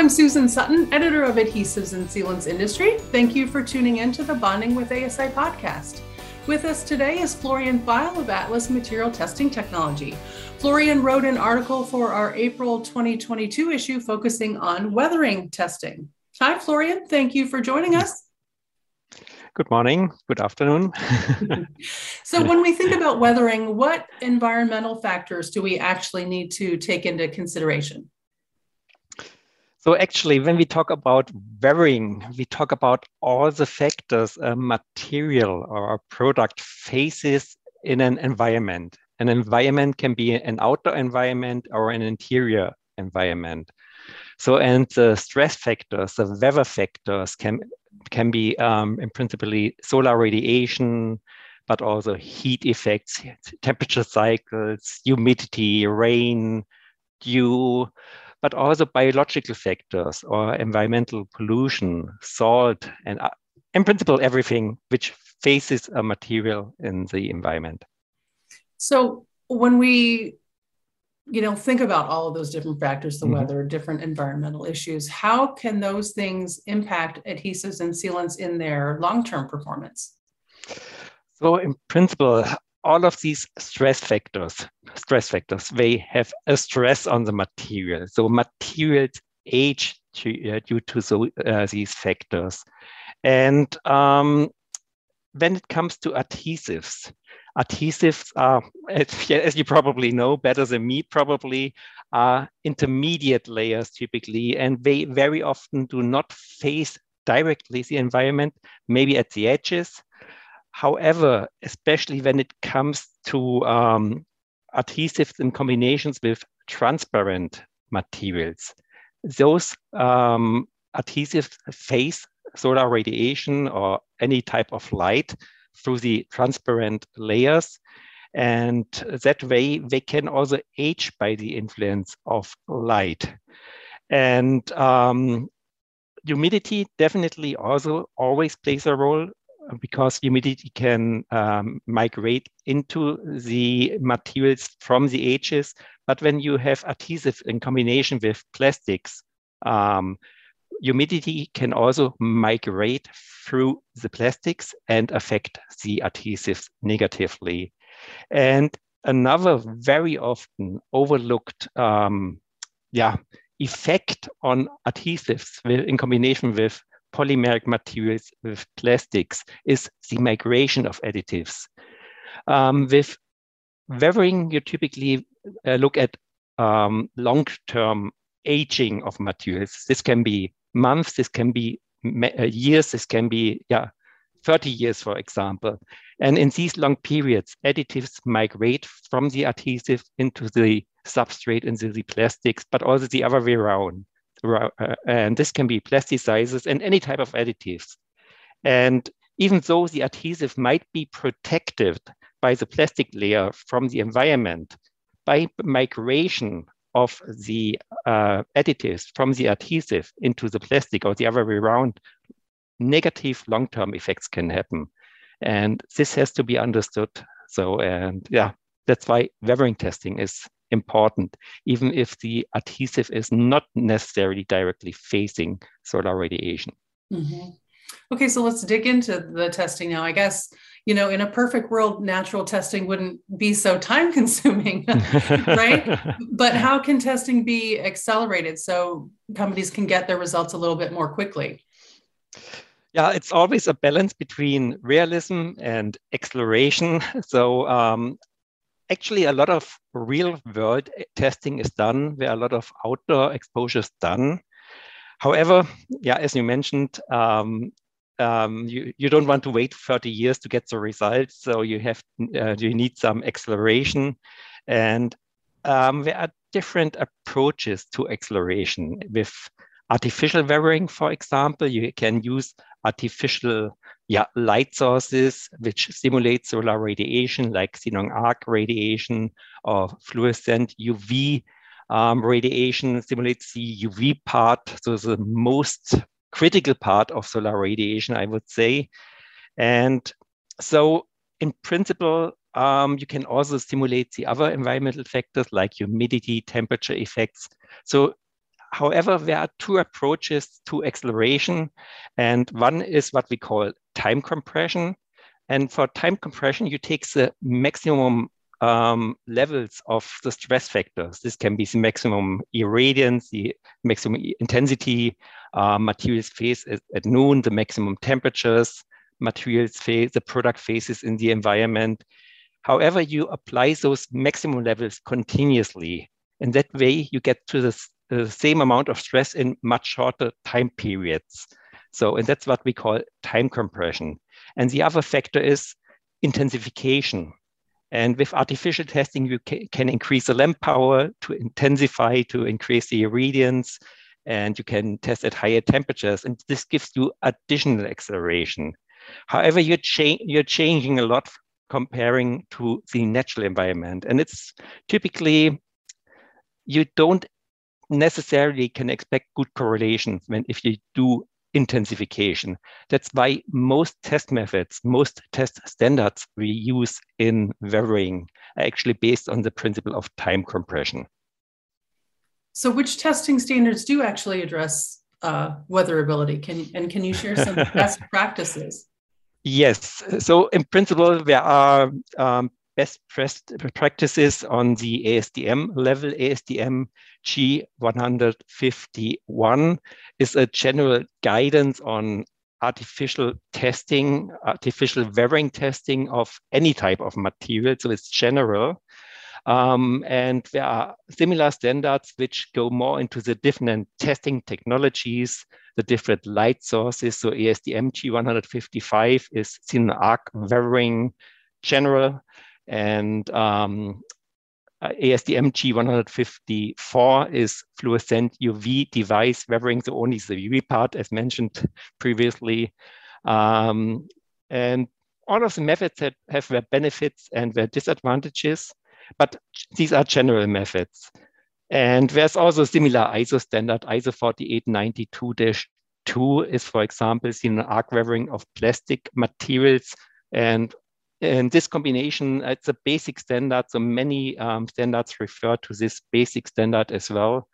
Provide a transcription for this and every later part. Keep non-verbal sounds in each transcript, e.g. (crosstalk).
I'm Susan Sutton, editor of Adhesives and Sealants Industry. Thank you for tuning in to the Bonding with ASI podcast. With us today is Florian Feil of Atlas Material Testing Technology. Florian wrote an article for our April 2022 issue focusing on weathering testing. Hi, Florian. Thank you for joining us. Good morning, good afternoon. (laughs) so, when we think about weathering, what environmental factors do we actually need to take into consideration? So actually, when we talk about weathering, we talk about all the factors a material or a product faces in an environment. An environment can be an outdoor environment or an interior environment. So, and the stress factors, the weather factors can, can be um, in principally solar radiation, but also heat effects, temperature cycles, humidity, rain, dew, but also biological factors or environmental pollution, salt, and uh, in principle, everything which faces a material in the environment. So when we you know think about all of those different factors the mm-hmm. weather different environmental issues how can those things impact adhesives and sealants in their long-term performance so in principle all of these stress factors, stress factors, they have a stress on the material. So materials age to, uh, due to uh, these factors. And um, when it comes to adhesives, adhesives are, as, (laughs) as, you probably know, better than me probably, are intermediate layers typically, and they very often do not face directly the environment, maybe at the edges, However, especially when it comes to um, adhesives in combinations with transparent materials, those um, adhesives face solar radiation or any type of light through the transparent layers. And that way, they can also age by the influence of light. And um, humidity definitely also always plays a role because humidity can um, migrate into the materials from the edges. But when you have adhesive in combination with plastics, um, humidity can also migrate through the plastics and affect the adhesives negatively. And another very often overlooked um, yeah, effect on adhesives in combination with polymeric materials with plastics is the migration of additives. Um, with weathering, you typically uh, look at um, long-term aging of materials. This can be months, this can be uh, years, this can be yeah, 30 years, for example. And in these long periods, additives migrate from the adhesive into the substrate, into the plastics, but also the other way around. Uh, and this can be plasticizers and any type of additives. And even though the adhesive might be protected by the plastic layer from the environment, by migration of the uh, additives from the adhesive into the plastic or the other way around, negative long-term effects can happen. And this has to be understood. So, and yeah, that's why weathering testing is important, even if the adhesive is not necessarily directly facing solar radiation. Mm-hmm. Okay, so let's dig into the testing now. I guess, you know, in a perfect world, natural testing wouldn't be so time consuming, (laughs) right? (laughs) but how can testing be accelerated so companies can get their results a little bit more quickly? Yeah, it's always a balance between realism and exploration. (laughs) So um, actually a lot of real world testing is done where a lot of outdoor exposure is done. However, yeah, as you mentioned, um, um, you, you don't want to wait 30 years to get the results. So you have uh, you need some acceleration. And um, there are different approaches to acceleration. With artificial weathering, for example, you can use artificial yeah, light sources which simulate solar radiation like xenon arc radiation or fluorescent UV um, radiation simulates the UV part, so the most critical part of solar radiation, I would say. And so in principle, um, you can also simulate the other environmental factors like humidity, temperature effects. So however, there are two approaches to acceleration, and one is what we call time compression. And for time compression, you take the maximum um, levels of the stress factors. This can be the maximum irradiance, the maximum intensity, uh, materials phase at, at, noon, the maximum temperatures, materials phase, the product phases in the environment. However, you apply those maximum levels continuously. In that way, you get to the, the same amount of stress in much shorter time periods. So, and that's what we call time compression. And the other factor is intensification. And with artificial testing, you ca can increase the lamp power to intensify, to increase the irradiance, and you can test at higher temperatures. And this gives you additional acceleration. However, you're, cha you're changing a lot comparing to the natural environment. And it's typically, you don't necessarily can expect good correlations when if you do intensification. That's why most test methods, most test standards we use in weathering are actually based on the principle of time compression. So, which testing standards do actually address uh, weatherability? Can and can you share some (laughs) best practices? Yes. So, in principle, there are um, best practices on the ASTM level. ASTM G151 is a general guidance on artificial testing, artificial weathering testing of any type of material. So it's general. Um, and there are similar standards which go more into the different testing technologies, the different light sources. So ASTM G155 is xenon arc weathering general. And um, ASTM G154 is fluorescent UV device weathering the only the UV part, as mentioned (laughs) previously. Um, and all of the methods have, have their benefits and their disadvantages, but these are general methods. And there's also similar ISO standard, ISO 4892-2 is, for example, xenon arc weathering of plastic materials and and this combination, it's a basic standard. So many um, standards refer to this basic standard as well.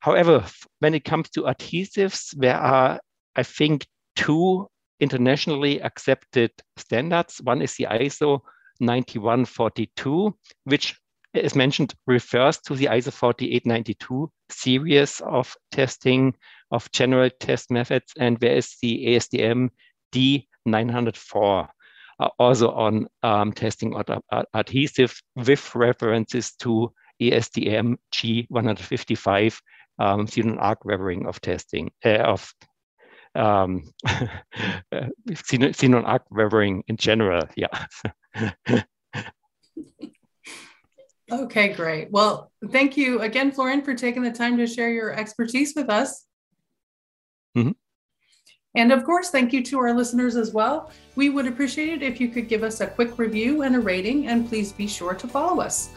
However, when it comes to adhesives, there are, I think, two internationally accepted standards. One is the ISO 9142, which, as mentioned, refers to the ISO 4892 series of testing of general test methods. And there is the ASTM D904 also on um, testing adhesive with references to ASTM G155 um, xenon arc weathering of testing uh, of um, (laughs) xenon arc weathering in general. Yeah. (laughs) okay, great. Well, thank you again, Florian, for taking the time to share your expertise with us. Mm -hmm. And of course, thank you to our listeners as well. We would appreciate it if you could give us a quick review and a rating, and please be sure to follow us.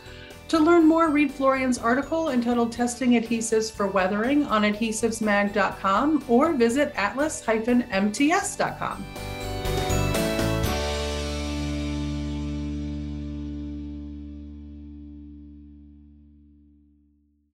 To learn more, read Florian's article entitled Testing Adhesives for Weathering on adhesivesmag.com or visit atlas-mts.com.